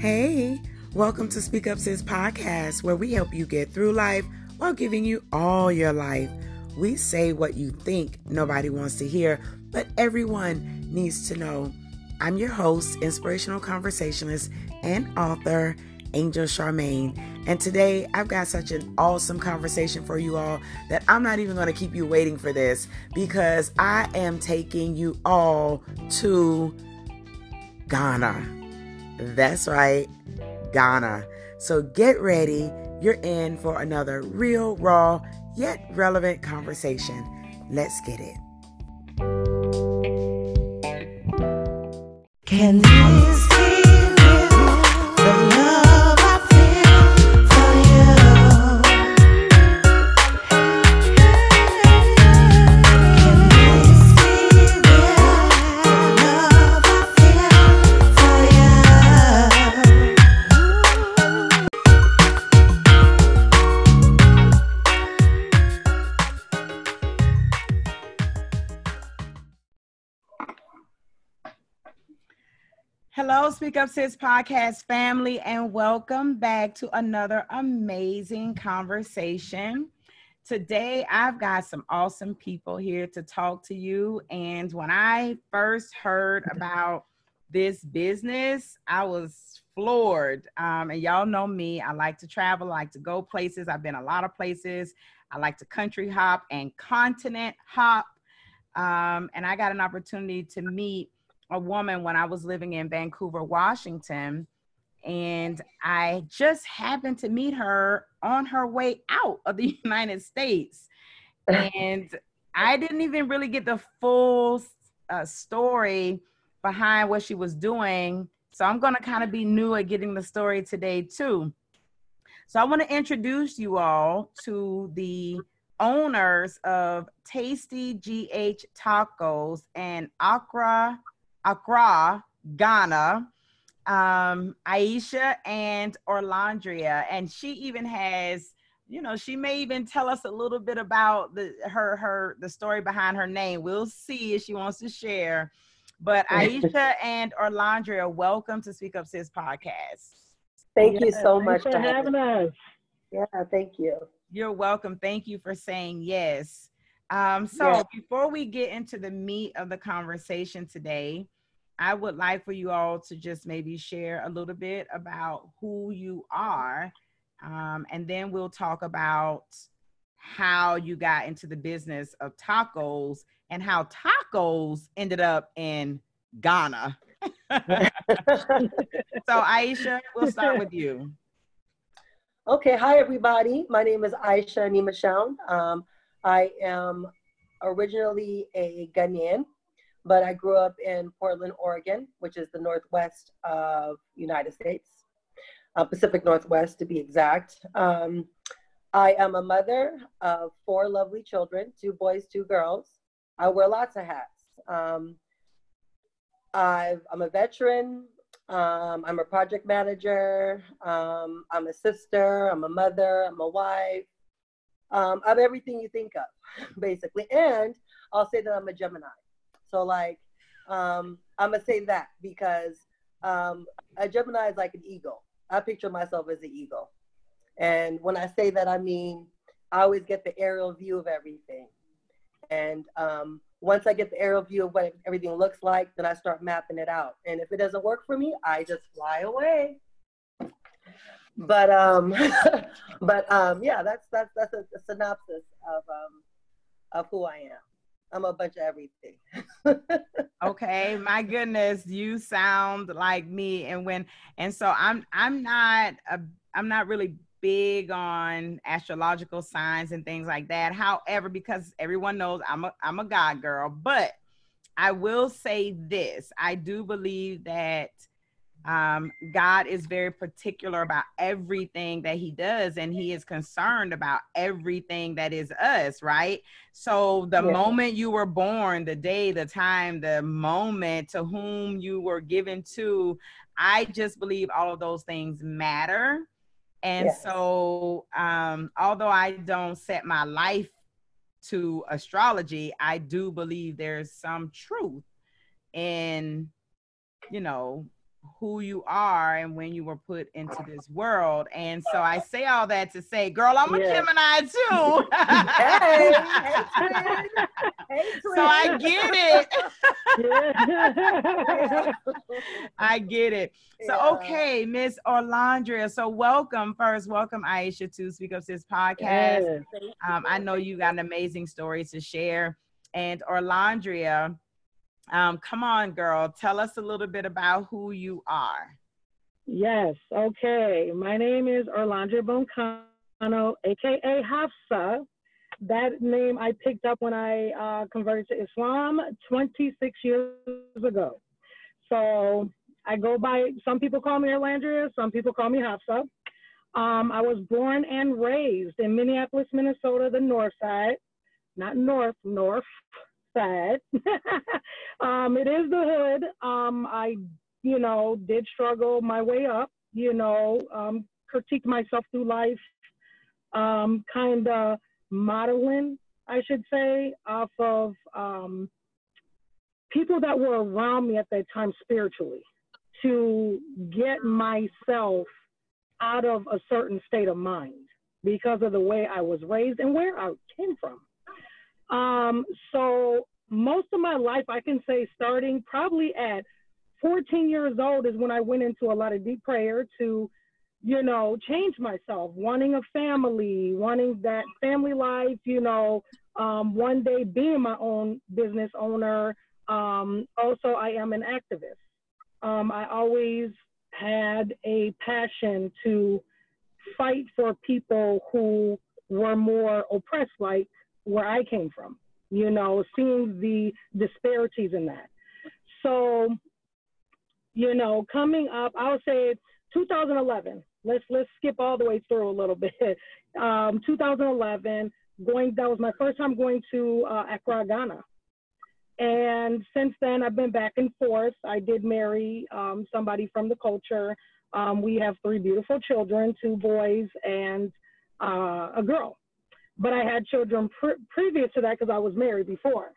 Hey, welcome to Speak Up Sis podcast, where we help you get through life while giving you all your life. We say what you think nobody wants to hear, but everyone needs to know. I'm your host, inspirational conversationalist, and author, Angel Charmaine. And today I've got such an awesome conversation for you all that I'm not even going to keep you waiting for this because I am taking you all to Ghana. That's right, Ghana. So get ready. You're in for another real, raw, yet relevant conversation. Let's get it. Can this be Hello, Speak Up Sis podcast family, and welcome back to another amazing conversation. Today, I've got some awesome people here to talk to you. And when I first heard about this business, I was floored. Um, and y'all know me, I like to travel, I like to go places. I've been a lot of places. I like to country hop and continent hop. Um, and I got an opportunity to meet a woman when I was living in Vancouver, Washington. And I just happened to meet her on her way out of the United States. And I didn't even really get the full uh, story behind what she was doing. So I'm going to kind of be new at getting the story today, too. So I want to introduce you all to the owners of Tasty GH Tacos and Accra Accra, Ghana, um, Aisha and Orlandria. And she even has, you know, she may even tell us a little bit about the her her the story behind her name. We'll see if she wants to share. But Aisha and Orlandria, welcome to Speak Up Sis podcast. Thank you so much for for having us. Yeah, thank you. You're welcome. Thank you for saying yes. Um, so Yeah. before we get into the meat of the conversation today, I would like for you all to just maybe share a little bit about who you are. Um, and then we'll talk about how you got into the business of tacos and how tacos ended up in Ghana. so, Aisha, we'll start with you. okay, hi everybody. My name is Aisha Animashaun. Um, I am originally a Ghanaian, but I grew up in Portland, Oregon, which is the northwest of United States, uh, Pacific Northwest to be exact. Um, I am a mother of four lovely children, two boys, two girls. I wear lots of hats. Um, I've, I'm a veteran. Um, I'm a project manager. Um, I'm a sister. I'm a mother. I'm a wife. Um, I'm everything you think of, basically. And I'll say that I'm a Gemini. So, like, um, I'm gonna say that because um, a Gemini is like an eagle. I picture myself as an eagle. And when I say that, I mean I always get the aerial view of everything. And um, once I get the aerial view of what everything looks like, then I start mapping it out. And if it doesn't work for me, I just fly away. But um, but um, yeah, that's that's that's a, a synopsis of um, of who I am. I'm a bunch of everything. okay my goodness you sound like me and when and so i'm i'm not a i'm not really big on astrological signs and things like that however because everyone knows i'm a i'm a god girl but i will say this i do believe that um, God is very particular about everything that He does, and He is concerned about everything that is us, right? So, the Yeah. moment you were born, the day, the time, the moment to whom you were given to, I just believe all of those things matter. And Yes. so, um, although I don't set my life to astrology, I do believe there's some truth in, you know, who you are and when you were put into this world. And so I say all that to say, girl, I'm a. Gemini too. Hey, hey, twin. Hey, twin. so I get it. I get it. So Yeah. okay, Miss Orlandria. So welcome first. Welcome Aisha to Speak Up Sis podcast. Um, I know you got an amazing story to share. And Orlandria, um, come on, girl, tell us a little bit about who you are. Yes. Okay. My name is Orlandria Bonkano, aka Hafsa. That name I picked up when I uh, converted to Islam 26 years ago. So I go by, some people call me Orlandria, some people call me Hafsa. Um, I was born and raised in Minneapolis, Minnesota, the north side, not north, north side. um, it is the hood. Um, I you know, did struggle my way up, you know, um, critiqued myself through life, um, kind of modeling, I should say, off of um, people that were around me at that time spiritually to get myself out of a certain state of mind because of the way I was raised and where I came from. Um, so most of my life, I can say, starting probably at 14 years old is when I went into a lot of deep prayer to, you know, change myself, wanting a family, wanting that family life, you know, um, one day being my own business owner. Um, also, I am an activist. Um, I always had a passion to fight for people who were more oppressed, like where I came from, you know, seeing the disparities in that. So, you know, coming up, I would say 2011. Let's let's skip all the way through a little bit. Um, 2011, going that was my first time going to uh, Accra, Ghana, and since then I've been back and forth. I did marry um, somebody from the culture. Um, we have three beautiful children, two boys and uh, a girl. But I had children pre- previous to that because I was married before.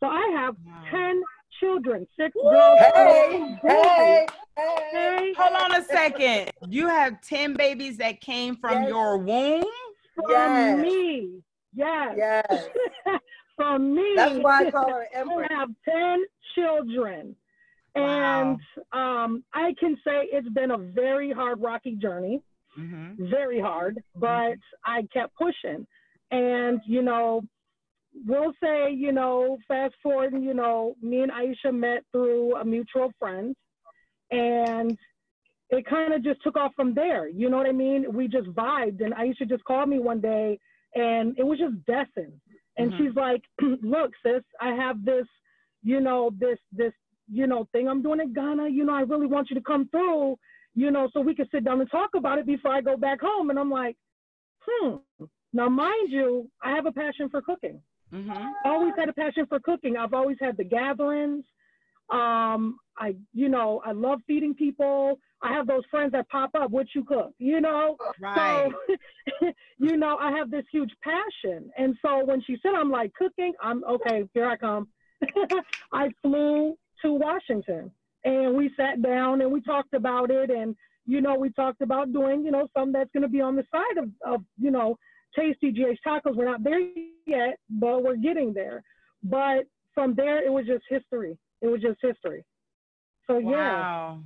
So I have Wow. 10 children, six girls. Hey, hey, hey. Hey, Hold on a second. You have 10 babies that came from Yes. your womb? from Yes. me. Yes. Yes. from me. That's why I call her I have 10 children. Wow. And um, I can say it's been a very hard, rocky journey, Mm-hmm. very hard, but I kept pushing. And, you know, we'll say, you know, fast forward, you know, me and Aisha met through a mutual friend. And it kind of just took off from there. You know what I mean? We just vibed. And Aisha just called me one day and it was just destined. And Mhm. she's like, look, sis, I have this, you know, this, this, you know, thing I'm doing in Ghana. You know, I really want you to come through, you know, so we can sit down and talk about it before I go back home. And I'm like, hmm. Now, mind you, I have a passion for cooking Mm-hmm. always had a passion for cooking. I've always had the gatherings. Um, I, you know, I love feeding people. I have those friends that pop up, what you cook, you know? Right. So, you know, I have this huge passion. And so when she said, I'm like, cooking, I'm okay, here I come. I flew to Washington and we sat down and we talked about it. And, you know, we talked about doing, you know, something that's going to be on the side of, of, you know, Tasty GH Tacos. We're not there yet, but we're getting there. But from there, it was just history. It was just history. So, yeah. Wow.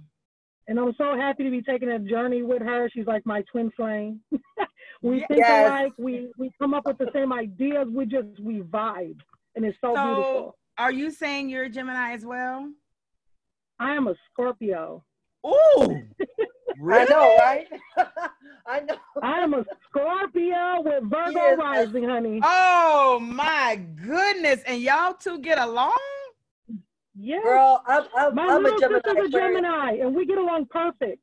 And I'm so happy to be taking a journey with her. She's like my twin flame. we think alike. We we come up with the same ideas. We just we vibe, and it's so, So- beautiful. Are you saying you're a Gemini as well? I am a Scorpio. Ooh. I know, right? I know. I am a Scorpio with Virgo Yes. rising, honey. Oh my goodness. And y'all two get along? Yeah. Girl, I'm, I'm, my I'm a little Gemini. sister's a Gemini, and we get along perfect.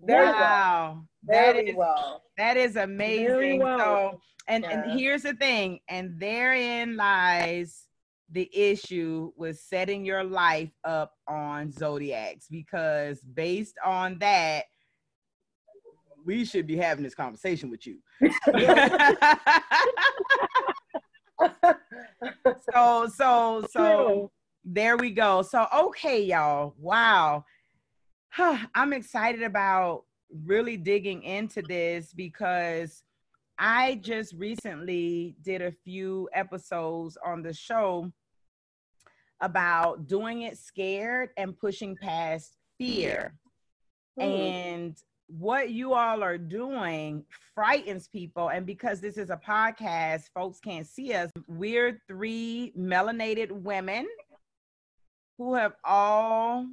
Very well. wow. That Very well. that is amazing. well. So and, Yeah. and here's the thing, and therein lies the issue with setting your life up on zodiacs because based on that we should be having this conversation with you. So so so there we go. So okay y'all. Wow. I'm excited about really digging into this because I just recently did a few episodes on the show about doing it scared and pushing past fear. Hmm. And what you all are doing frightens people. And because this is a podcast, folks can't see us. We're three melanated women who have all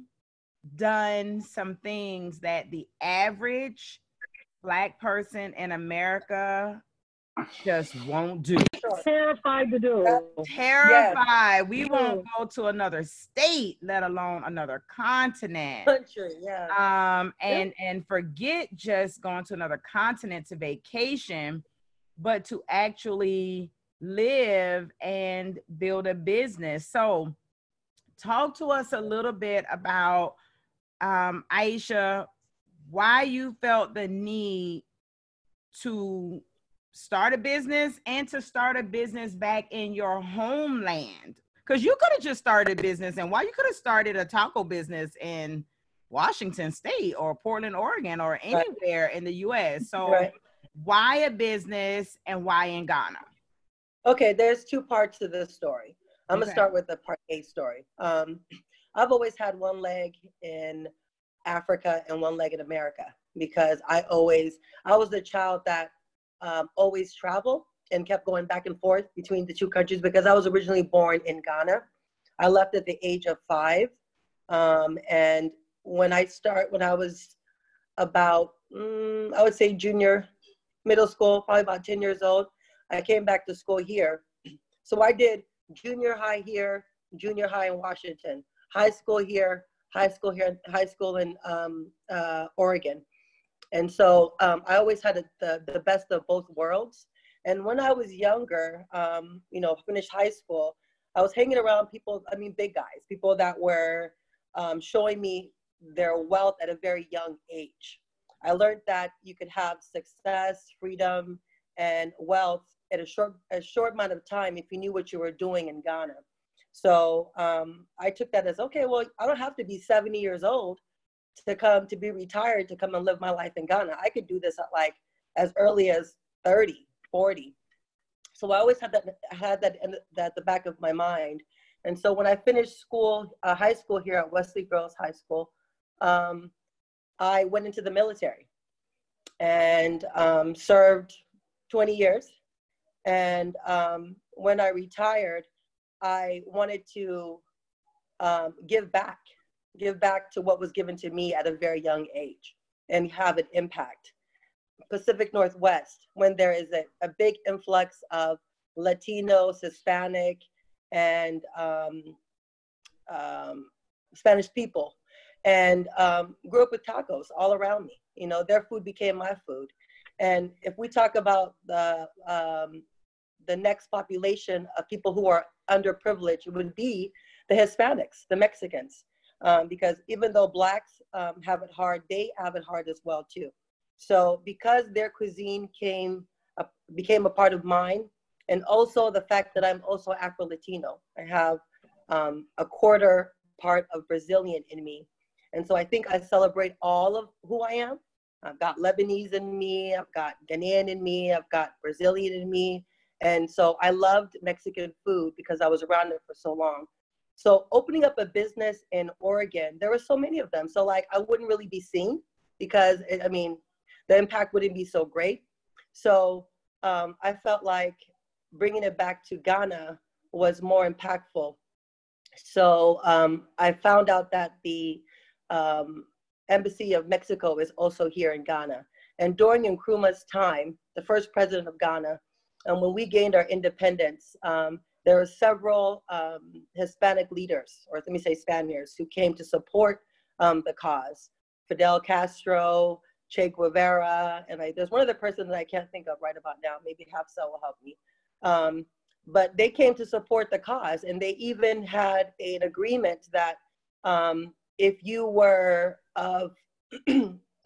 done some things that the average black person in America just won't do. Terrified to do. Terrified. We Yeah. won't go to another state, let alone another continent. Country, yeah. Um, and and forget just going to another continent to vacation, but to actually live and build a business. So talk to us a little bit about um Aisha, why you felt the need to start a business and to start a business back in your homeland. Because you could have just started a business, and why you could have started a taco business in Washington State or Portland, Oregon, or anywhere in the US. So, Right. why a business and why in Ghana? Okay, there's two parts to this story. I'm Okay. gonna start with the part A story. Um, I've always had one leg in Africa and one leg in America because I always, I was the child that um, always traveled and kept going back and forth between the two countries because I was originally born in Ghana. I left at the age of five, um, and when I start, when I was about, mm, I would say junior, middle school, probably about 10 years old, I came back to school here. So I did junior high here, junior high in Washington, high school here, high school here, high school in um, uh, Oregon. And so um, I always had a, the, the best of both worlds. And when I was younger, um, you know, finished high school, I was hanging around people, I mean, big guys, people that were um, showing me their wealth at a very young age. I learned that you could have success, freedom, and wealth at a short a short amount of time if you knew what you were doing in Ghana. So um, I took that as okay. Well, I don't have to be 70 years old to come to be retired to come and live my life in Ghana. I could do this at like as early as 30, 40. So I always had that had that in the, at the back of my mind. And so when I finished school, uh, high school here at Wesley Girls High School, um, I went into the military and um, served 20 years. And um, when I retired, I wanted to um, give back, give back to what was given to me at a very young age and have an impact. Pacific Northwest, when there is a, a big influx of Latinos, Hispanic, and um, um, Spanish people, and um, grew up with tacos all around me. You know, their food became my food. And if we talk about the um, the next population of people who are underprivileged, would be the Hispanics, the Mexicans, um, because even though blacks um, have it hard, they have it hard as well too. So because their cuisine came uh, became a part of mine, and also the fact that I'm also Afro Latino, I have um, a quarter part of Brazilian in me, and so I think I celebrate all of who I am. I've got Lebanese in me, I've got Ghanaian in me, I've got Brazilian in me, and so I loved Mexican food because I was around it for so long. So opening up a business in Oregon, there were so many of them. So like I wouldn't really be seen because it, I mean, the impact wouldn't be so great. So um, I felt like bringing it back to Ghana was more impactful. So um, I found out that the um, Embassy of Mexico is also here in Ghana. And during Nkrumah's time, the first president of Ghana, and when we gained our independence, um, there were several um, Hispanic leaders, or let me say Spaniards, who came to support um, the cause. Fidel Castro, Che Guevara, and I, there's one other person that I can't think of right about now. Maybe Hafsa will help me. Um, but they came to support the cause, and they even had an agreement that um, if you were of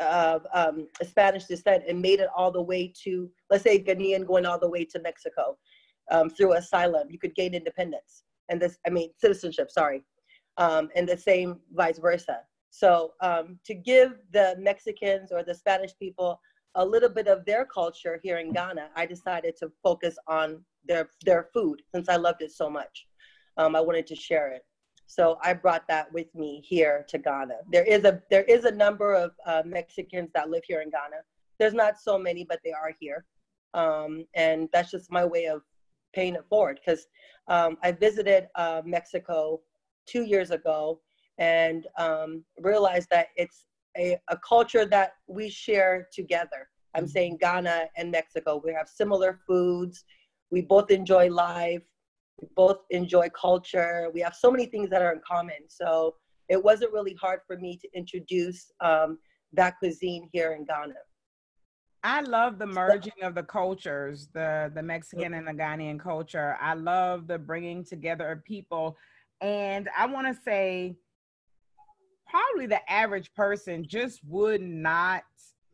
of um, Spanish descent and made it all the way to, let's say, Ghanaian going all the way to Mexico um, through asylum, you could gain independence and this, I mean, citizenship. Sorry, um, and the same vice versa. So um, to give the Mexicans or the Spanish people a little bit of their culture here in Ghana, I decided to focus on their their food since I loved it so much. Um, I wanted to share it. So I brought that with me here to Ghana. There is a there is a number of uh, Mexicans that live here in Ghana. There's not so many, but they are here, um, and that's just my way of paying it forward. Because um, I visited uh, Mexico two years ago and um, realized that it's a, a culture that we share together. I'm Mhm. saying Ghana and Mexico. We have similar foods. We both enjoy life. We both enjoy culture. We have so many things that are in common. So it wasn't really hard for me to introduce um, that cuisine here in Ghana. I love the merging of the cultures, the the Mexican and the Ghanaian culture. I love the bringing together of people, and I want to say, probably the average person just would not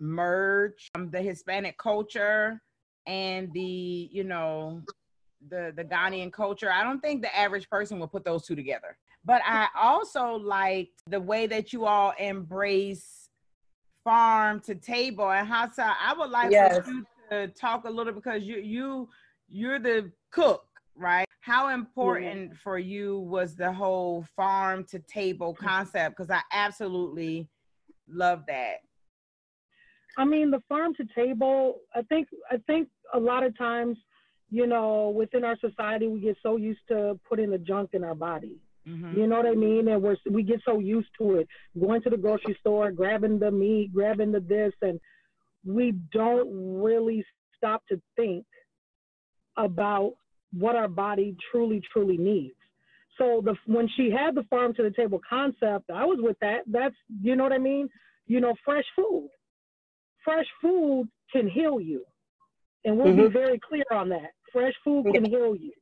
merge um, the Hispanic culture and the you know the the Ghanaian culture. I don't think the average person will put those two together. But I also liked the way that you all embrace farm to table and Hafsa, I would like Yes. for you to talk a little because you you you're the cook, right? How important for you was the whole farm to table concept? Because I absolutely love that. I mean, the farm to table. I think. I think a lot of times, you know, within our society, we get so used to putting the junk in our body. Mhm. You know what I mean? And we're we get so used to it, going to the grocery store, grabbing the meat, grabbing the this, and we don't really stop to think about what our body truly, truly needs. So the when she had the farm to the table concept, I was with that. That's you know what I mean? You know, fresh food. Fresh food can heal you. And we'll be very clear on that. Fresh food can heal you.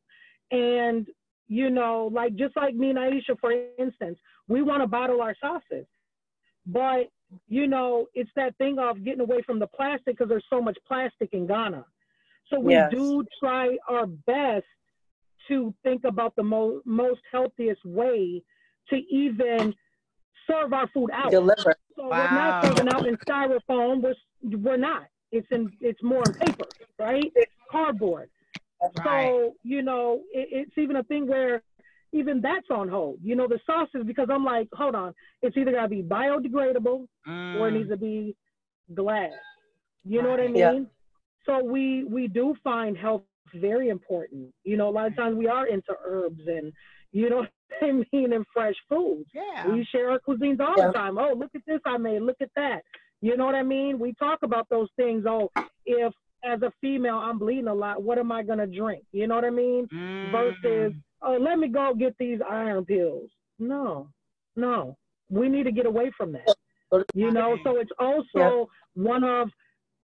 And you know, like just like me and Aisha, for instance, we want to bottle our sauces. But, you know, it's that thing of getting away from the plastic because there's so much plastic in Ghana. So we Yes. do try our best to think about the mo- most healthiest way to even serve our food out. Deliver. So we're not serving out in styrofoam. We're, we're not. It's in. It's more in paper, right? It's cardboard. Right. So you know, it, it's even a thing where even that's on hold. You know, the sauces because I'm like, hold on, it's either gotta be biodegradable or it Mm. needs to be glass. You know what I mean? Yeah. So we we do find health very important. You know, a lot of times we are into herbs and you know what I mean, and fresh foods. yeah. We share our cuisines all Yeah. the time. Oh, look at this I made. Look at that. You know what I mean? We talk about those things. Oh, if as a female I'm bleeding a lot, what am I gonna drink? You know what I mean? Versus, Mm. oh, let me go get these iron pills. No, no. We need to get away from that. You know, so it's also one of,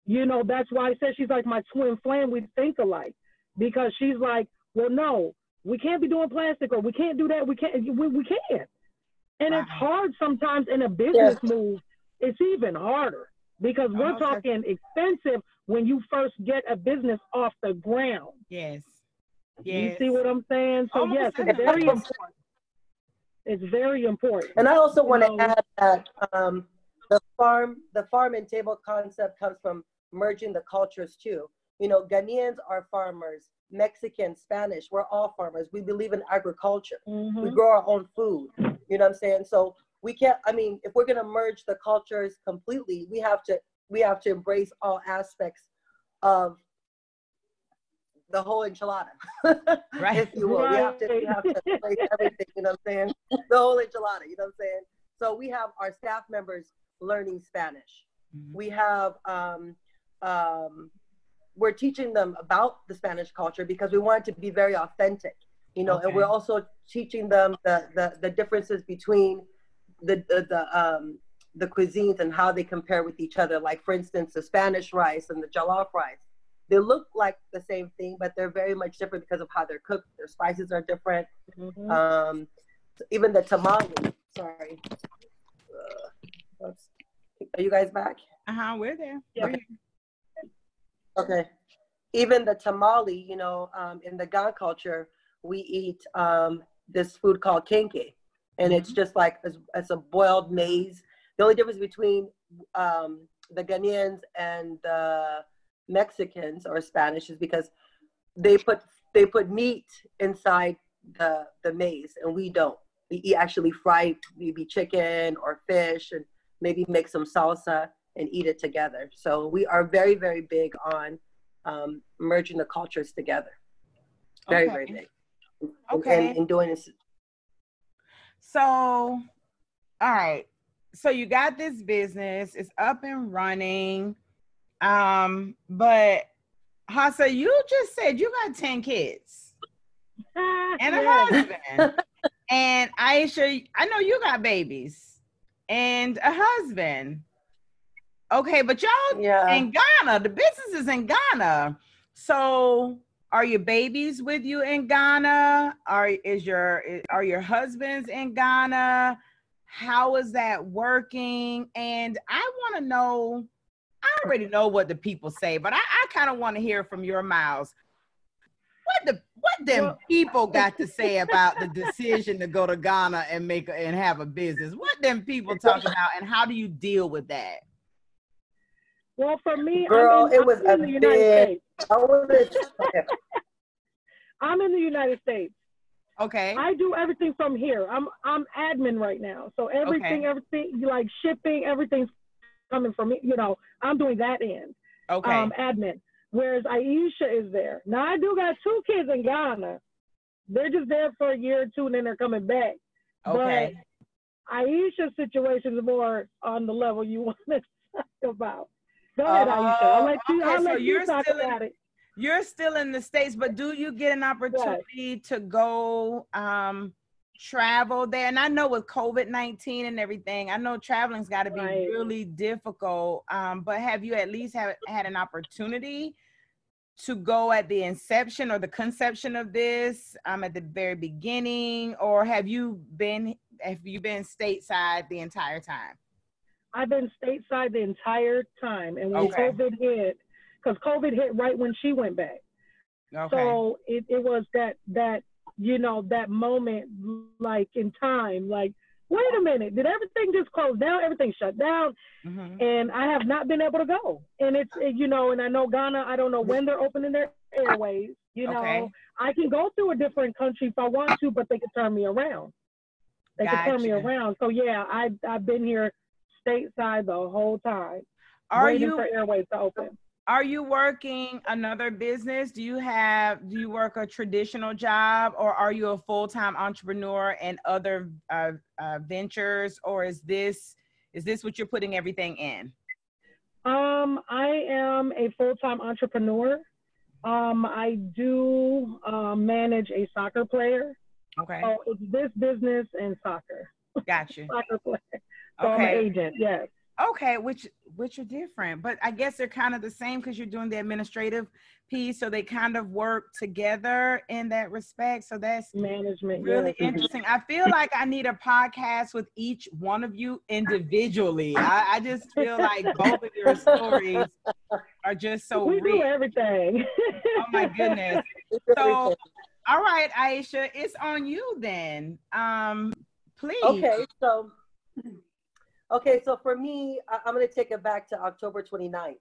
you know, that's why I said she's like my twin flame. We think alike because she's like, well, no, we can't be doing plastic or we can't do that. We can't, we, we can't. And it's hard sometimes in a business move. It's even harder because we're Okay. talking expensive when you first get a business off the ground. yes. Yes. You see what I'm saying? So Almost yes, it's very important. It's very important. And I also want to know- add that um, the farm, the farm and table concept comes from merging the cultures too. You know, Ghanaians are farmers, Mexicans, Spanish, we're all farmers. We believe in agriculture. We Mhm. grow our own food. You know what I'm saying? So we can't. I mean, if we're gonna merge the cultures completely, we have to we have to embrace all aspects of the whole enchilada, Right. if you will. We have to we have to embrace everything. You know what I'm saying? The whole enchilada. You know what I'm saying? So we have our staff members learning Spanish. Mhm. We have um, um, we're teaching them about the Spanish culture because we want it to be very authentic, you know, and we're also teaching them the, the, the differences between the, the, the, um, the cuisines and how they compare with each other. Like, for instance, the Spanish rice and the jollof rice. They look like the same thing, but they're very much different because of how they're cooked. Their spices are different. Mhm. Um, even the tamale. Sorry. Uh, are you guys back? Uh-huh, we're there. Yeah. We're. Okay. Even the tamale, you know, um, in the Ga culture, we eat um, this food called kenke. and it's just like it's, it's a boiled maize. The only difference between um, the Ghanaians and the Mexicans or Spanish is because they put they put meat inside the the maize, and we don't. We eat actually fry maybe chicken or fish, and maybe make some salsa and eat it together. So we are very very big on um, merging the cultures together. Very very big. Okay. And, and doing this. So, all right. So you got this business, it's up and running. Um, but Hafsa, you just said you got 10 kids and a husband. and Aisha, I know you got babies and a husband. Okay, but y'all Yeah. in Ghana, the business is in Ghana. So are your babies with you in Ghana? Are is your are your husbands in Ghana? How is that working? And I want to know. I already know what the people say, but I, I kind of want to hear from your mouths. What the what them Well- people got to say about the decision to go to Ghana and make a, and have a business? What them people talk about, and how do you deal with that? Well, for me, Girl, I'm in, it I'm was in a the United big- States. I wanna- okay. I'm in the United States. Okay. I do everything from here. I'm I'm admin right now, so everything, everything like shipping, everything's coming from me. You know, I'm doing that end. Okay. um, admin. Whereas Aisha is there. Now I do got two kids in Ghana. They're just there for a year or two and then they're coming back. okay. But Aisha's situation is more on the level you want to talk about. Go ahead, Aisha. I'll let you, Oh, okay, I'll so let you you're talk in- about it. You're still in the States, but do you get an opportunity to go um travel there? And I know with COVID 19 and everything, I know traveling's got to be Right. really difficult. Um, but have you at least have, had an opportunity to go at the inception or the conception of this um, at the very beginning, or have you been have you been stateside the entire time? I've been stateside the entire time. And when Okay. COVID hit, because COVID hit right when she went back. Okay. So it, it was that that you know that moment like in time like wait a minute did everything just close down everything shut down Mhm. and I have not been able to go and it's it- you know and I know Ghana I don't know when they're opening their airways you know Okay. I can go through a different country if I want to but they can turn me around they can turn me around so yeah I I've been here stateside the whole time Are waiting you for airways to open Are you working another business? Do you have do you work a traditional job or are you a full-time entrepreneur and other uh, uh, ventures or is this is this what you're putting everything in? Um, I am a full-time entrepreneur. Um, I do uh, manage a soccer player. Okay. So it's this business and soccer. Got you. Soccer player. So I'm an Okay. agent. Yes. Okay, which which are different, but I guess they're kind of the same because you're doing the administrative piece, so they kind of work together in that respect. So that's Management. really yes. interesting. I feel like I need a podcast with each one of you individually. I, I just feel like both of your stories are just so we do everything. Oh my goodness. So, all right, Aisha, it's on you then. Um, please. Okay, so okay, so for me, I, I'm gonna take it back to October 29th,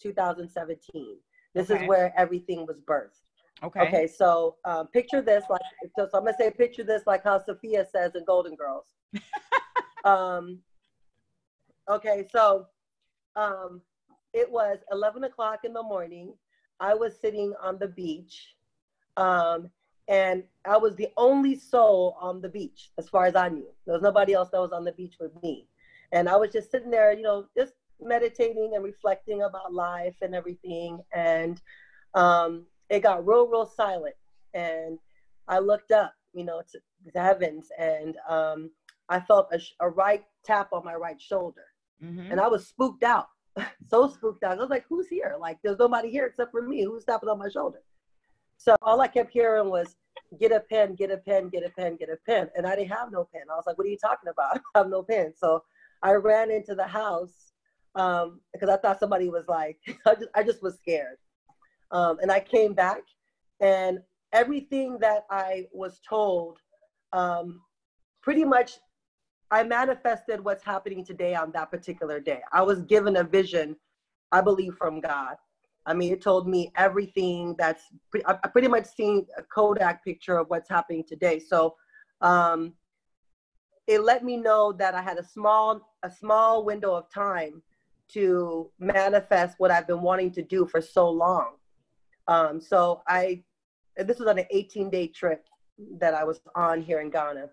2017. This Okay. is where everything was birthed. Okay. Okay, so um, picture this like so, so I'm gonna say picture this like how Sophia says in Golden Girls. um, okay, so um, it was 11 o'clock in the morning. I was sitting on the beach, um, and I was the only soul on the beach, as far as I knew. There was nobody else that was on the beach with me, and I was just sitting there, you know, just meditating and reflecting about life and everything, and um, it got real, real silent. And I looked up, you know, to the heavens, and um, I felt a, a right tap on my right shoulder. Mhm. And I was spooked out, so spooked out. I was like, who's here? Like, there's nobody here except for me. Who's tapping on my shoulder? So all I kept hearing was, get a pen, get a pen, get a pen, get a pen. And I didn't have no pen. I was like, what are you talking about? I have no pen. So I ran into the house um, because I thought somebody was like, I just, I just was scared. Um, and I came back, and everything that I was told um, pretty much I manifested what's happening today on that particular day. I was given a vision, I believe, from God. I mean, it told me everything that's, pre- I I pretty much seen a Kodak picture of what's happening today. So um, it let me know that I had a small, a small window of time to manifest what I've been wanting to do for so long. Um, so I, this was on an 18 day trip that I was on here in Ghana.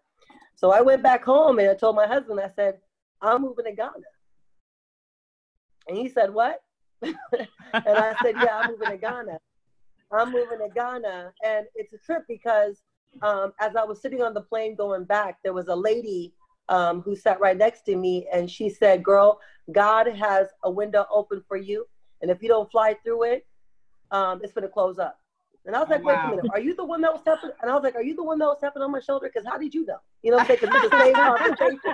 So I went back home and I told my husband, I said, I'm moving to Ghana. And he said, What? and I said, Yeah, I'm moving to Ghana. I'm moving to Ghana. And it's a trip because um, as I was sitting on the plane going back, there was a lady um, who sat right next to me and she said, Girl, God has a window open for you. And if you don't fly through it, um, it's going to close up. And I was Oh, like, wait wow. a minute, are you the one that was tapping? And I was like, are you the one that was tapping on my shoulder? Because how did you know? You know what I'm saying? 'Cause it's the same conversation.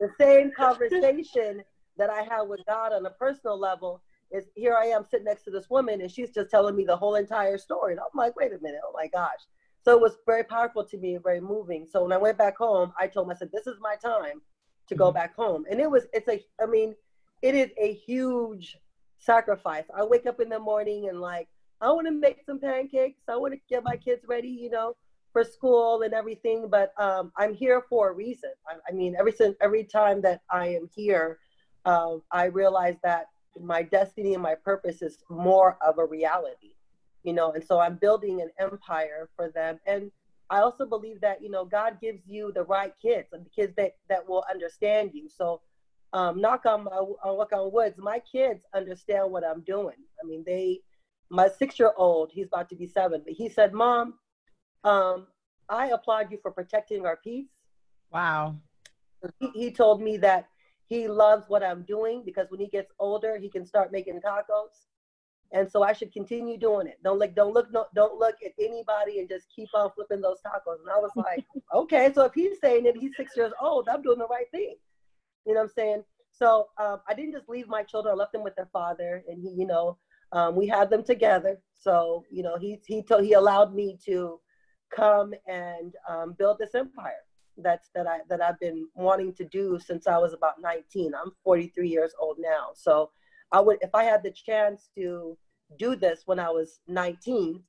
The same conversation that I had with God on a personal level is here I am sitting next to this woman and she's just telling me the whole entire story. And I'm like, wait a minute, oh my gosh. So it was very powerful to me, very moving. So when I went back home, I told myself, this is my time to go Mhm. back home. And it was, it's a, I mean, it is a huge sacrifice. I wake up in the morning and like, I want to make some pancakes. I want to get my kids ready, you know, for school and everything. But um, I'm here for a reason. I, I mean, every since every time that I am here, um, I realize that my destiny and my purpose is more of a reality, you know. And so I'm building an empire for them. And I also believe that you know God gives you the right kids and the kids that that will understand you. So um, knock on my on knock on woods, my kids understand what I'm doing. I mean, they my six year old, he's about to be seven, but he said, Mom, um, I applaud you for protecting our peace. Wow. He, he told me that he loves what I'm doing because when he gets older, he can start making tacos. And so I should continue doing it. Don't look, don't look, no, don't look at anybody and just keep on flipping those tacos. And I was like, okay, so if he's saying it, he's six years old, I'm doing the right thing. You know what I'm saying? So um, I didn't just leave my children. I left them with their father, and he, you know, um, we had them together. So you know, he he told he allowed me to come and um, build this empire. That's that I that I've been wanting to do since I was about 19. I'm 43 years old now. So I would, if I had the chance to do this when I was 19,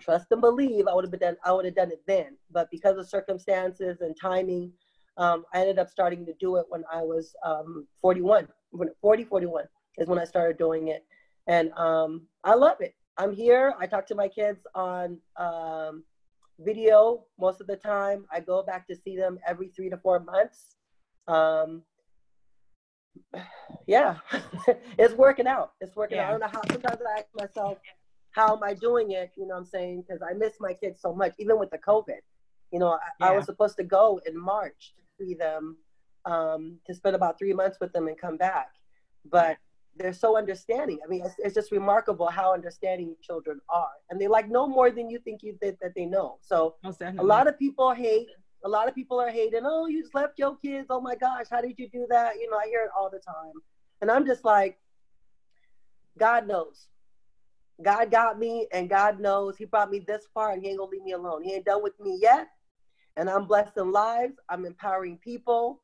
trust and believe, I would have done. I would have done it then. But because of circumstances and timing, um, I ended up starting to do it when I was um, 41. When 40, 41 is when I started doing it, and um, I love it. I'm here. I talk to my kids on um, video most of the time. I go back to see them every three to four months. Um, yeah, it's working out. It's working out. I don't know how. Sometimes I ask myself, how am I doing it? You know what I'm saying? Because I miss my kids so much, even with the COVID. You know, I, I was supposed to go in March to see them, um, to spend about three months with them and come back. But they're so understanding. I mean, it's, it's just remarkable how understanding children are. And they like know more than you think you that, that they know. So a lot of people hate a lot of people are hating oh you just left your kids. Oh my gosh how did you do that? You know i hear it all the time. And i'm just like god knows. God got me and god knows. He brought me this far and he ain't gonna leave me alone. He ain't done with me yet. And i'm blessing lives. I'm empowering people.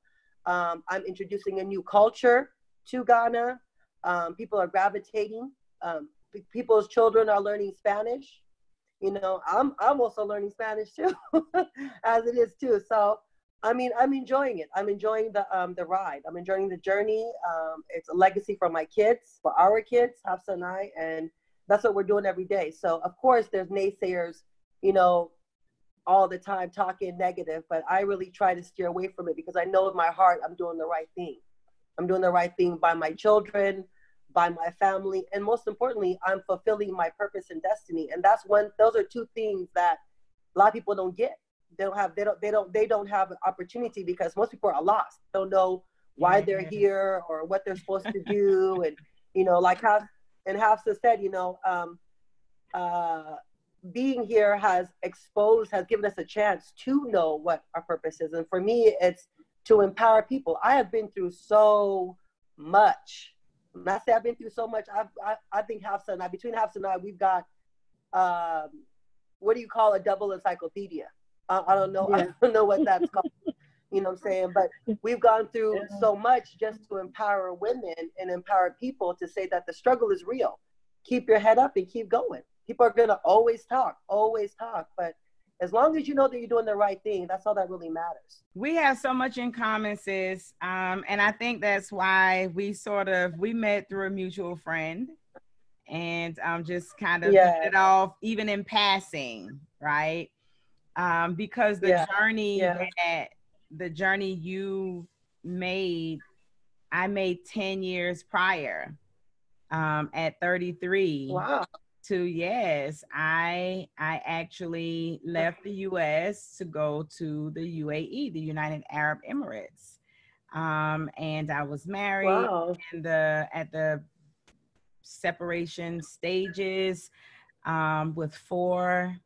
Um, i'm introducing a new culture to ghana. Um, people are gravitating. Um, pe- people's children are learning spanish you know i'm i'm also learning spanish too as it is too. So i mean i'm enjoying it. I'm enjoying the um the ride. I'm enjoying the journey. Um it's a legacy for my kids for our kids hafsa and i and that's what we're doing every day. So of course there's naysayers you know all the time talking negative but i really try to steer away from it because i know in my heart i'm doing the right thing. I'm doing the right thing by my children by my family and most importantly i'm fulfilling my purpose and destiny. And that's one those are two things that a lot of people don't get. They don't have they don't they don't they don't have an opportunity because most people are lost. They don't know why they're here or what they're supposed to do and you know like how and Hafsa said you know um uh being here has exposed has given us a chance to know what our purpose is. And for me it's to empower people. I have been through so much when I say I've been through so much, I've, I, I think Hafsa and I, between Hafsa and I, we've got, um, what do you call a double encyclopedia? I, I don't know. I don't know what that's called. You know what I'm saying? But we've gone through so much just to empower women and empower people to say that the struggle is real. Keep your head up and keep going. People are gonna always talk, always talk, but as long as you know that you're doing the right thing, that's all that really matters. We have so much in common, sis. Um, and I think that's why we sort of we met through a mutual friend and um, just kind of Yeah. it off even in passing, right? Um, because the Yeah. journey Yeah. that the journey you made, I made 10 years prior um, at 33 Wow. To yes i i actually left the us to go to the uae the united arab emirates. Um and i was married Wow. in the at the separation stages um with four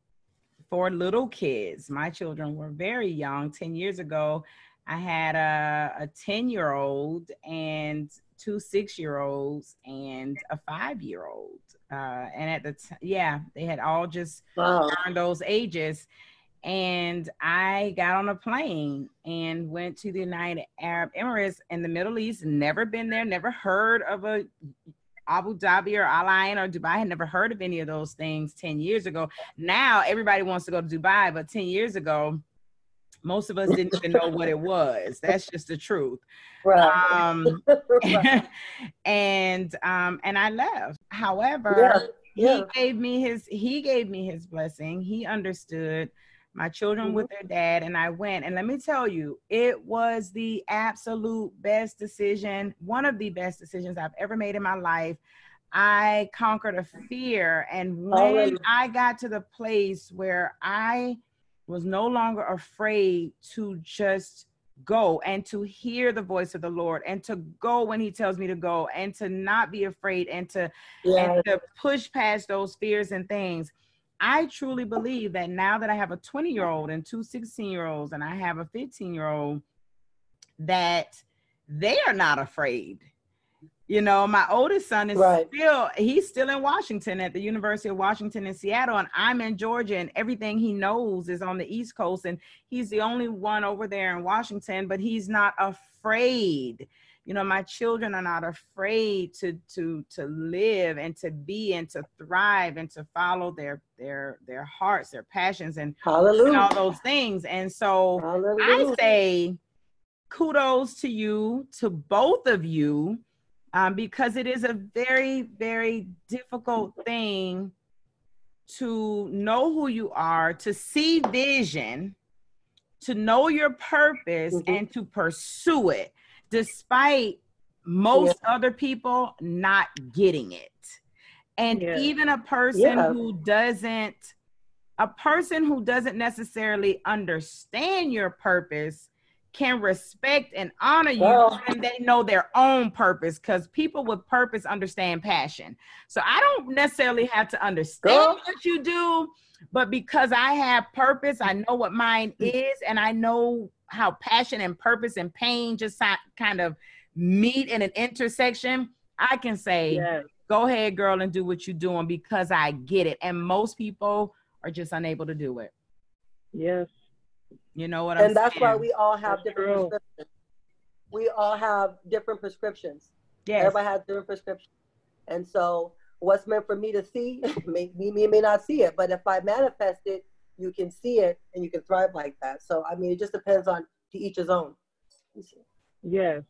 four little kids. My children were very young. 10 years ago i had a, a 10 year old and two six year olds and a five year old uh and at the t- yeah they had all just Wow. turned those ages and I got on a plane and went to the United Arab Emirates in the Middle East. Never been there, never heard of a Abu Dhabi or Al Ain or Dubai. I had never heard of any of those things 10 years ago. Now everybody wants to go to Dubai, but 10 years ago, most of us didn't even know what it was. That's just the truth. Right. Um, Right. and um, and I left. However, Yeah. Yeah. he gave me his he gave me his blessing he understood my children with mm-hmm. their dad and i went and let me tell you it was the absolute best decision one of the best decisions i've ever made in my life i conquered a fear and oh, when Hallelujah. i got to the place where i was no longer afraid to just go and to hear the voice of the lord and to go when he tells me to go and to not be afraid and to Yeah. and to push past those fears and things. I truly believe that now that I have a 20 year old and two 16 year olds, and I have a 15 year old, that they are not afraid. You know, my oldest son is Right. still, he's still in Washington at the University of Washington in Seattle, and I'm in Georgia, and everything he knows is on the East Coast, and he's the only one over there in Washington, but he's not afraid. You know my children are not afraid to to to live and to be and to thrive and to follow their their their hearts their passions and, and all those things. And so i say kudos to you to both of you um, because it is a very very difficult thing to know who you are to see vision to know your purpose Mhm. and to pursue it despite most other people not getting it and Yeah. even a person Yeah. who doesn't a person who doesn't necessarily understand your purpose can respect and honor you Well- when they know their own purpose because people with purpose understand passion so i don't necessarily have to understand Girl. what you do but because i have purpose i know what mine Mm. is and i know how passion and purpose and pain just kind of meet in an intersection i can say Yes. go ahead girl and do what you're doing because i get it and most people are just unable to do it Yes. You know what i'm saying? and that's saying why we all have That's different true. prescriptions. We all have different prescriptions. yes Everybody has different prescriptions. And so what's meant for me to see, may, me, me may not see it, but if I manifest it, you can see it and you can thrive like that. So, I mean, it just depends on to each his own. Yes.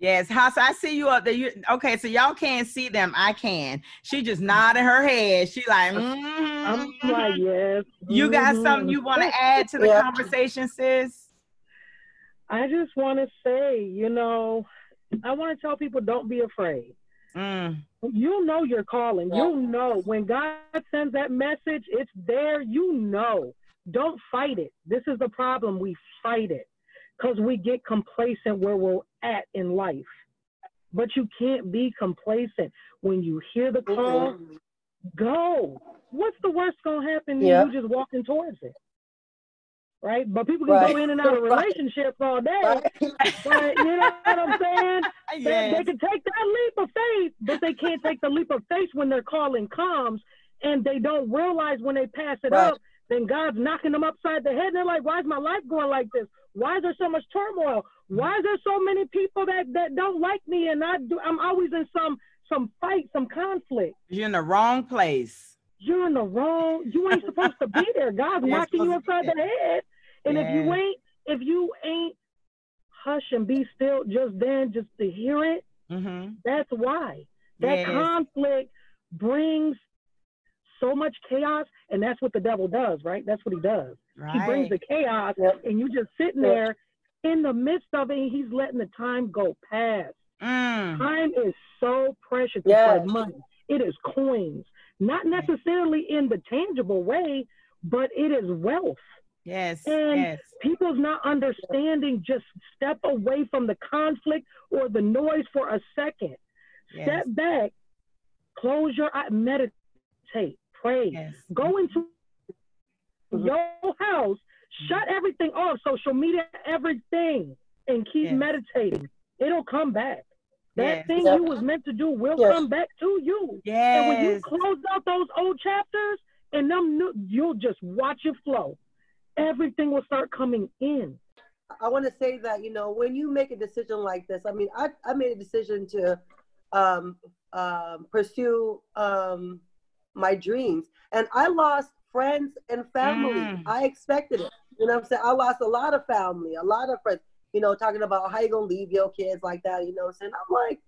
Yes Hafsa, i see you up there you, okay so y'all can't see them i can she just nodded her head she like I'm mhm. like, yes. you got mhm. something you want to add to the Yeah. conversation sis I just want to say, you know, I want to tell people don't be afraid. Mm. You know you're calling. Yeah. You know when God sends that message, it's there. You know. Don't fight it. This is the problem. We fight it because we get complacent where we're at in life. But you can't be complacent. When you hear the call, go. What's the worst gonna happen? Yeah. You just walking towards it, right? But people can Right. go in and out of Right. relationships all day. Right? But you know what I'm saying? They, yes. they can take that leap of faith, but they can't take the leap of faith when their calling comes, and they don't realize when they pass it Right. up then God's knocking them upside the head. And they're like, why is my life going like this? Why is there so much turmoil? Why is there so many people that, that don't like me and I do, I'm always in some some fight, some conflict. You're in the wrong place. You're in the wrong. You ain't supposed to be there. God's You're knocking you upside the head. And if you ain't, if you ain't hush and be still just then, just to hear it, Mm-hmm. that's why. That Yes. conflict brings so much chaos, and that's what the devil does, right? That's what he does. He brings the chaos, Yep. and you just sitting there in the midst of it, and he's letting the time go past. Mm. Time is so precious. It's like money. It is coins, not necessarily in the tangible way, but it is wealth. Yes. And yes. people's not understanding. Just step away from the conflict or the noise for a second. Yes. Step back, close your eye, meditate, pray. Yes. Go into your house, shut everything off, social media, everything, and keep Yes. meditating. It'll come back. That Yes. thing Yep. you was meant to do will Yes. come back to you. And when you close out those old chapters and them new, you'll just watch it flow. Everything will start coming in. I want to say that you know when you make a decision like this, I mean, I, I made a decision to um, um, pursue um, my dreams, and I lost friends and family. Mm. I expected it. You know what I'm saying? I lost a lot of family, a lot of friends. You know, talking about how you gonna leave your kids like that. You know what I'm saying? I'm like,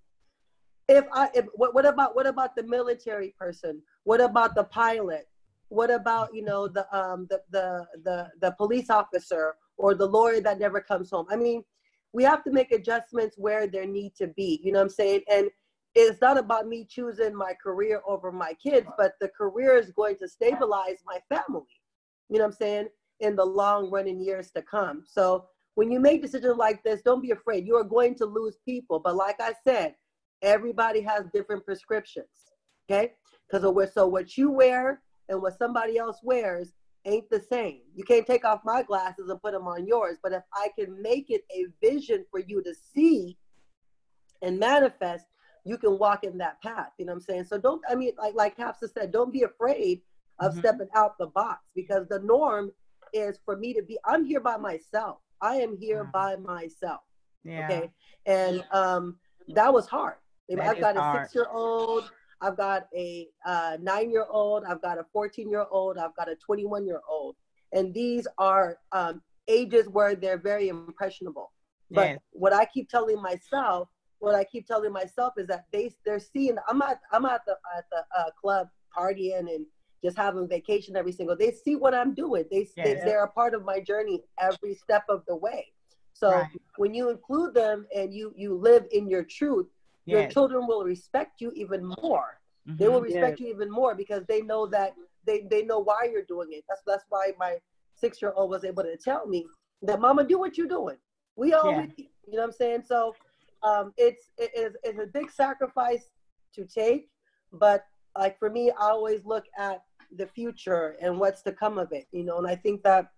if I, if, what, what about what about the military person? What about the pilot? What about you know the um the the the, the police officer or the lawyer that never comes home? I mean, we have to make adjustments where there need to be. You know what I'm saying? And it's not about me choosing my career over my kids, but the career is going to stabilize my family. You know what I'm saying? In the long run in years to come. So when you make decisions like this, don't be afraid. You are going to lose people. But like I said, everybody has different prescriptions. Okay? Because so what you wear and what somebody else wears ain't the same. You can't take off my glasses and put them on yours. But if I can make it a vision for you to see and manifest, you can walk in that path. You know what I'm saying? So don't, I mean, like like Hafsa said, don't be afraid of Mhm. stepping out the box because the norm is for me to be, I'm here by myself. I am here by myself. Yeah. Okay. And um that was hard. That I've got a six year old, I've got a uh, nine year old, I've got a 14 year old, I've got a 21 year old. And these are um, ages where they're very impressionable. But Yes. what I keep telling myself, what I keep telling myself is that they they're seeing. I'm at I'm at the at the uh, club partying and just having vacation every single. Day. They see what I'm doing. They, they Yes. they're a part of my journey every step of the way. So Right. when you include them and you you live in your truth, your children will respect you even more. They will Mhm. respect you even more because they know that they they know why you're doing it. That's that's why my six year old was able to tell me that Mama, do what you're doing. We all Yeah. with you. You know what I'm saying? So um, it's it is it's a big sacrifice to take, but like for me, I always look at the future and what's to come of it. You know, and I think that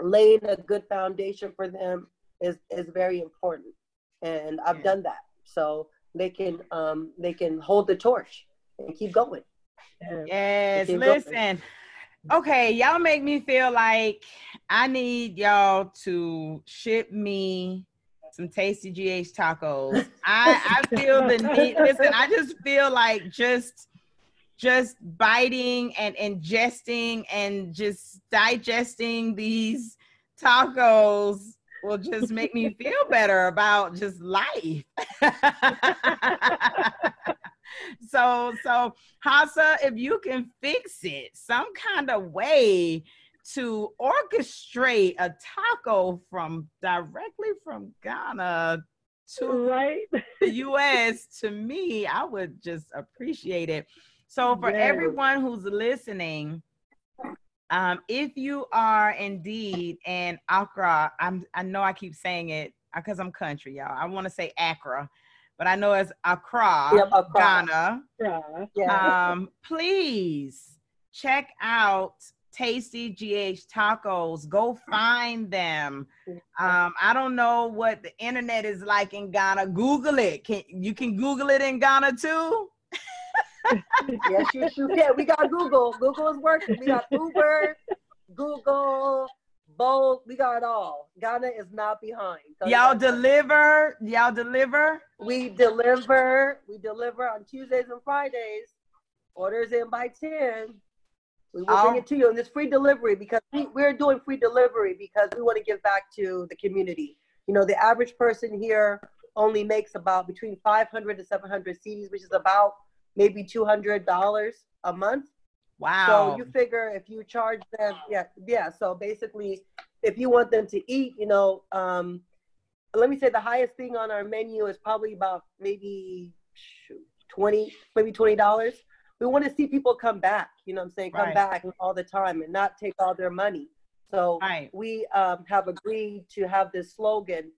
laying a good foundation for them is is very important, and I've Yeah. done that. So they can um, they can hold the torch and keep going. Yeah. Yes, keep going. listen. Okay, y'all make me feel like I need y'all to ship me some tasty GH tacos. I I feel the need. Listen, I just feel like just just biting and ingesting and just digesting these tacos will just make me feel better about just life. so so Hafsa, if you can fix it some kind of way to orchestrate a taco from directly from Ghana to Right? the US, to me, I would just appreciate it. So for Yes. everyone who's listening, um, if you are indeed in Accra, I'm I know I keep saying it because I'm country, y'all. I want to say Accra, but I know it's Accra, Yep, Accra. Ghana. Yeah. Yeah. Um, please check out Tasty GH Tacos. Go find them. Um, I don't know what the internet is like in Ghana. Google it. Can you can Google it in Ghana too? yes, you can. We got Google. Google is working. We got Uber, Google, Bolt, we got it all. Ghana is not behind. You Y'all deliver. Y'all deliver. We deliver. We deliver on Tuesdays and Fridays. Orders in by ten. We will bring it to you, and it's free delivery because we, we're doing free delivery because we want to give back to the community. You know, the average person here only makes about between 500 to 700 cedis, which is about maybe $200 a month. Wow. So you figure if you charge them, yeah, yeah. So basically, if you want them to eat, you know, um, let me say the highest thing on our menu is probably about maybe twenty, maybe twenty dollars. We want to see people come back. You know, what I'm saying come Right. back all the time and not take all their money. So Right. we um, have agreed to have this slogan: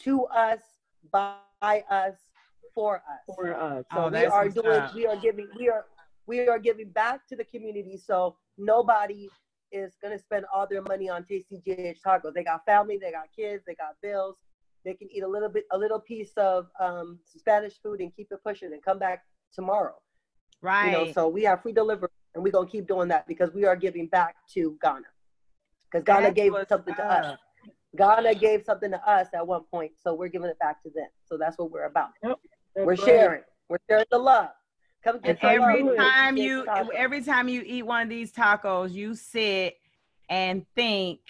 "To us, by us, for us." for us. So Oh, we are doing, up. we are giving, we are, we are giving back to the community. So nobody is gonna spend all their money on Tasty GH tacos. They got family, they got kids, they got bills. They can eat a little bit, a little piece of um, Spanish food and keep it pushing and come back tomorrow. Right. You know, so we have free delivery and we're gonna keep doing that because we are giving back to Ghana. Because Ghana That's gave something to us. Ghana gave something to us at one point, so we're giving it back to them. So that's what we're about. That's we're right. sharing. We're sharing the love. Come get every love. time Get you tacos. every time you eat one of these tacos, you sit and think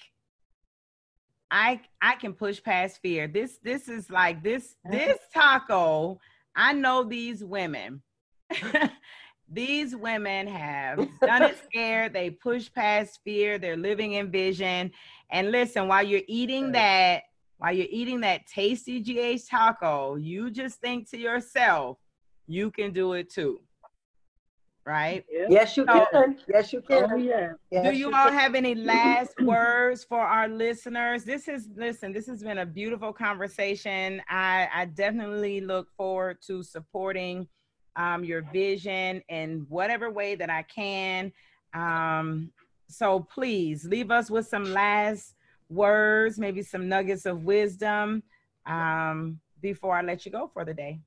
I I can push past fear. This this is like this this taco. I know these women. these women have done it scared. They push past fear. They're living in vision. And listen, while you're eating that, while you're eating that tasty GH taco, you just think to yourself, you can do it too. Right? Yes, you So- can. Yes, you Oh can. yeah. Yes, Do you all can. have any last words for our listeners? This is listen, this has been a beautiful conversation. I, I definitely look forward to supporting um, your vision in whatever way that I can. Um, so please leave us with some last words, maybe some nuggets of wisdom um, before I let you go for the day.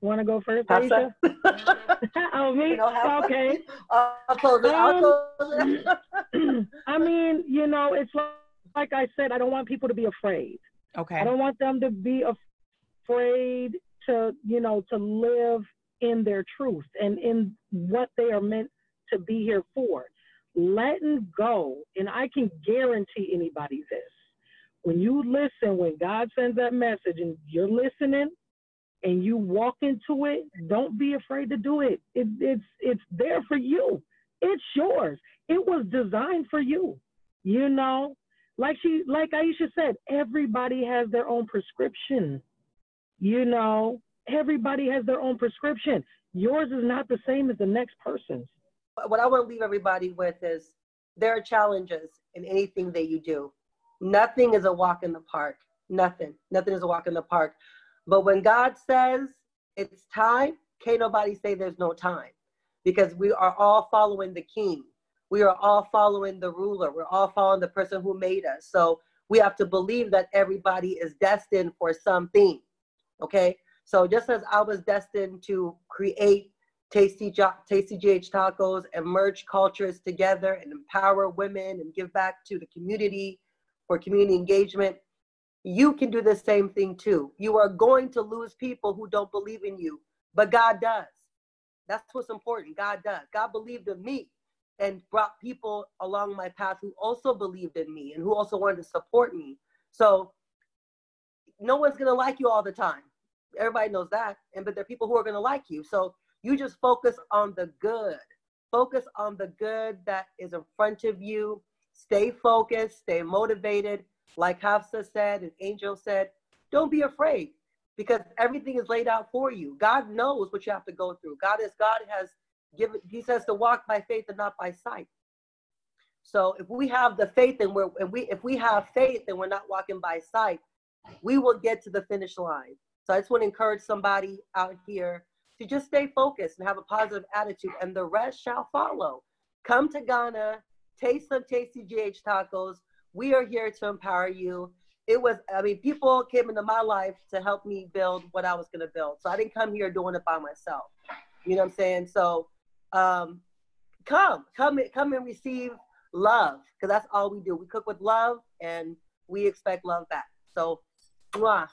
Want to go first, Hafsa? Aishah? oh me? You know, okay. I'll close it. I'll Um, close it. I mean, you know, it's like, like I said, I don't want people to be afraid. Okay. I don't want them to be afraid to, you know, to live in their truth and in what they are meant to be here for. Letting go, and I can guarantee anybody this. When you listen, when God sends that message and you're listening and you walk into it, don't be afraid to do it. it it's it's there for you. It's yours. It was designed for you. You know, like she like Aishah said, everybody has their own prescription. You know, everybody has their own prescription. Yours is not the same as the next person's. what I want to leave everybody with is there are challenges in anything that you do. Nothing is a walk in the park. Nothing. Nothing is a walk in the park. But when God says it's time, can't nobody say there's no time because we are all following the king. We are all following the ruler. We're all following the person who made us. So we have to believe that everybody is destined for something. Okay. So just as I was destined to create Tasty, Tasty GH Tacos and merge cultures together and empower women and give back to the community for community engagement. You can do the same thing too. You are going to lose people who don't believe in you, but God does. That's what's important. God does. God believed in me and brought people along my path who also believed in me and who also wanted to support me. So no one's to like you all the time. Everybody knows that. And but there are people who are to like you. So you just focus on the good. Focus on the good that is in front of you. Stay focused, stay motivated. Like Hafsa said and Angel said, don't be afraid because everything is laid out for you. God knows what you have to go through. God is God has given he says to walk by faith and not by sight. So if we have the faith and we're and we if we have faith and we're not walking by sight, we will get to the finish line. So I just want to encourage somebody out here to just stay focused and have a positive attitude, and the rest shall follow. Come to Ghana, taste some tasty GH tacos. We are here to empower you. It was, I mean, people came into my life to help me build what I was going to build. So I didn't come here doing it by myself. You know what I'm saying? So um, come, come, come and receive love because that's all we do. We cook with love and we expect love back. So, mwah.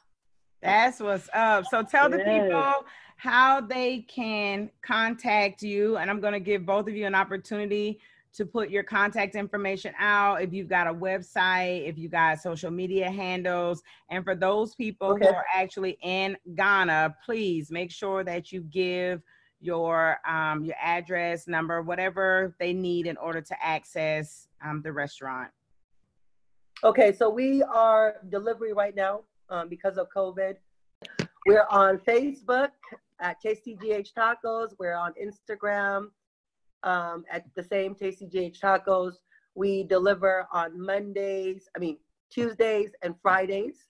That's what's up. So tell the Yes. people how they can contact you. And I'm going to give both of you an opportunity to put your contact information out. If you've got a website, if you got social media handles. And for those people Okay. who are actually in Ghana, please make sure that you give your um, your address, number, whatever they need in order to access um, the restaurant. Okay, so we are delivery right now um, because of COVID. We're on Facebook at Tasty GH Tacos. We're on Instagram um, at the same Tasty GH Tacos. We deliver on Mondays, I mean, Tuesdays and Fridays.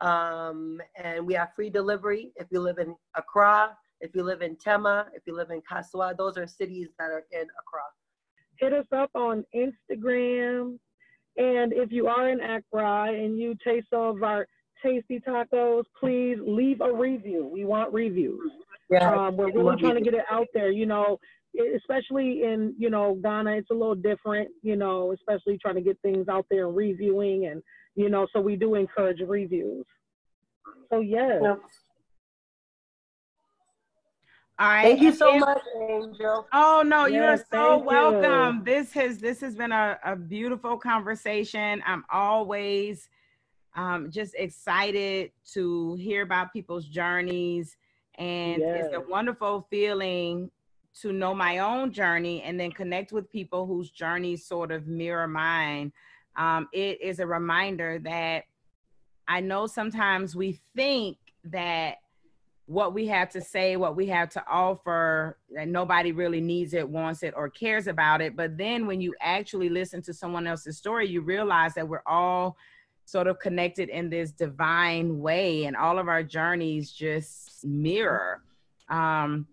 Um, and we have free delivery if you live in Accra, if you live in Tema, if you live in Kasoa. Those are cities that are in Accra. hit us up on Instagram. And if you are in Accra and you taste some of our tasty tacos, please leave a review. We want reviews. Yeah. Um, we're really trying to get it out there, you know, especially in, you know, Ghana, it's a little different, you know, especially trying to get things out there and reviewing and, you know, so we do encourage reviews. So yes. Yep. All right. Thank you so much, Angel. Oh no, you are so thank you. welcome. This has this has been a, a beautiful conversation. I'm always um, just excited to hear about people's journeys, and it's a wonderful feeling to know my own journey and then connect with people whose journeys sort of mirror mine. Um, it is a reminder that I know sometimes we think that what we have to say, what we have to offer, that nobody really needs it, wants it, or cares about it. But then when you actually listen to someone else's story, you realize that we're all sort of connected in this divine way, and all of our journeys just mirror um,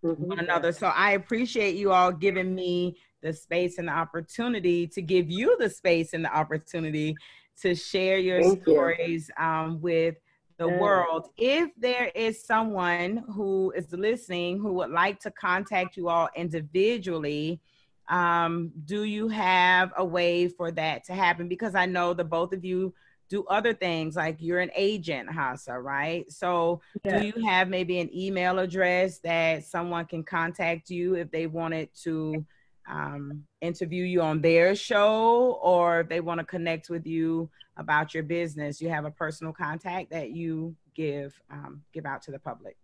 one another. So I appreciate you all giving me the space and the opportunity to give you the space and the opportunity to share your Thank you. stories um, with the Yeah. world. If there is someone who is listening who would like to contact you all individually, um, do you have a way for that to happen? Because I know the both of you do other things, like you're an agent, Hafsa, right? So Yeah. do you have maybe an email address that someone can contact you if they wanted to um, interview you on their show or if they want to connect with you about your business? You have a personal contact that you give um, give out to the public.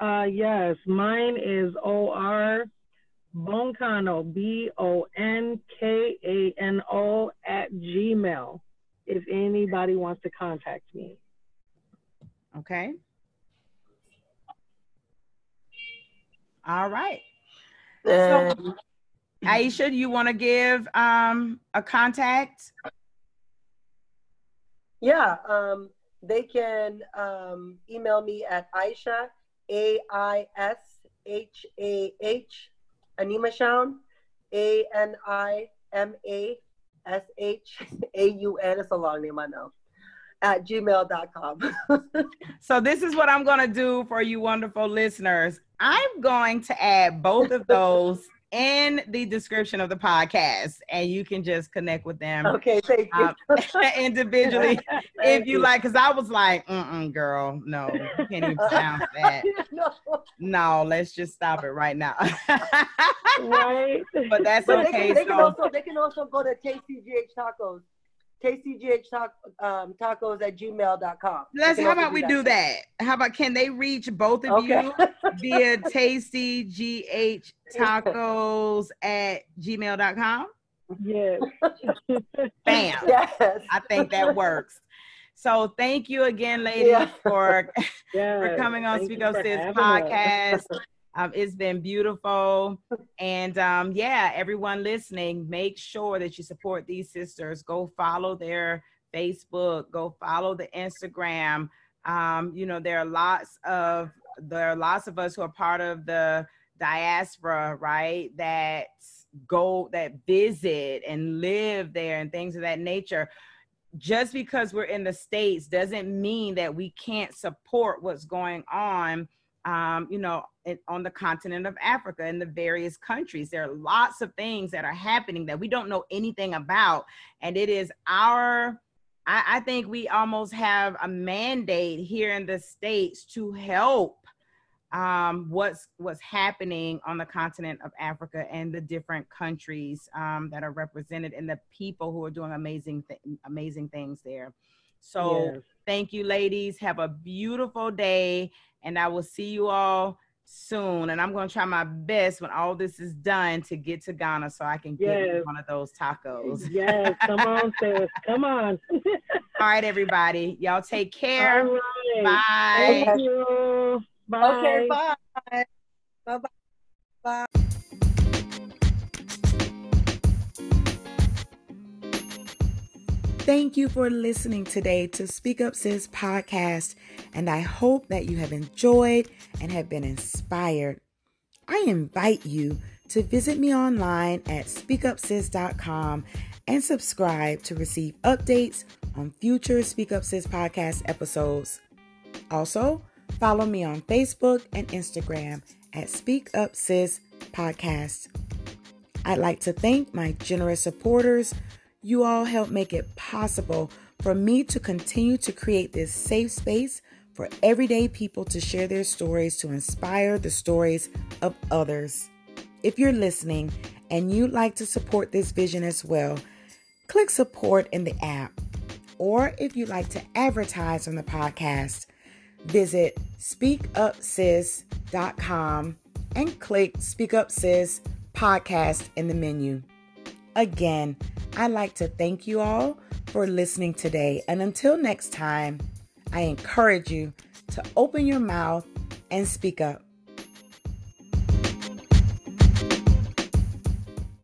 Uh, yes, mine is OR Bonkano, B O N K A N O at Gmail. If anybody wants to contact me. Okay. All right. And Aishah, do you want to give um, a contact? yeah, um, they can um, email me at Aishah, A I S H A H, Animashaun, A N I M A S H A U N. It's a long name, I know. At gmail.com. So this is what I'm going to do for you wonderful listeners. I'm going to add both of those in the description of the podcast and you can just connect with them okay, thank you. um, individually if Thank you like because I was like, mm girl, no, you can't even pronounce that. no. No, let's just stop it right now. right? but that's But they okay. can, they can also they can also go to TastyGH Tacos. TastyGH talk, um, tacos at gmail.com. Let's can how also about we do that? How about can they reach both of Okay. you via tasty gh tacos at gmail.com? Yes. Bam. yes. I think that works. So thank you again, ladies, Yeah. for yes. for coming on Thank Speak Up for Sis having us. Um, it's been beautiful. And um, yeah, everyone listening, make sure that you support these sisters. Go follow their Facebook, go follow the Instagram. Um, you know, there are lots of there are lots of us who are part of the diaspora, right? That go that visit and live there and things of that nature just because we're in the states doesn't mean that we can't support what's going on um, you know, in, on the continent of Africa in the various countries. There are lots of things that are happening that we don't know anything about. And it is our, I, I think we almost have a mandate here in the States to help um, what's what's happening on the continent of Africa and the different countries um, that are represented and the people who are doing amazing th- amazing things there. So Yes. thank you, ladies. Have a beautiful day, and I will see you all soon. And I'm going to try my best when all this is done to get to Ghana so I can get Yes. one of those tacos. Yes, come on, sis. Come on. All right, everybody. Y'all take care. All right. Bye. Thank you. Bye. Okay, bye. Bye bye. Thank you for listening today to Speak Up Sis podcast, and I hope that you have enjoyed and have been inspired. I invite you to visit me online at speakupsis.com and subscribe to receive updates on future Speak Up Sis podcast episodes. Also, follow me on Facebook and Instagram at Speak Up Sis Podcast. I'd like to thank my generous supporters. You all help make it possible for me to continue to create this safe space for everyday people to share their stories to inspire the stories of others. If you're listening and you'd like to support this vision as well, click support in the app. Or if you'd like to advertise on the podcast, visit speakupsis.com and click Speak Up Sis podcast in the menu. Again, I'd like to thank you all for listening today. And until next time, I encourage you to open your mouth and speak up.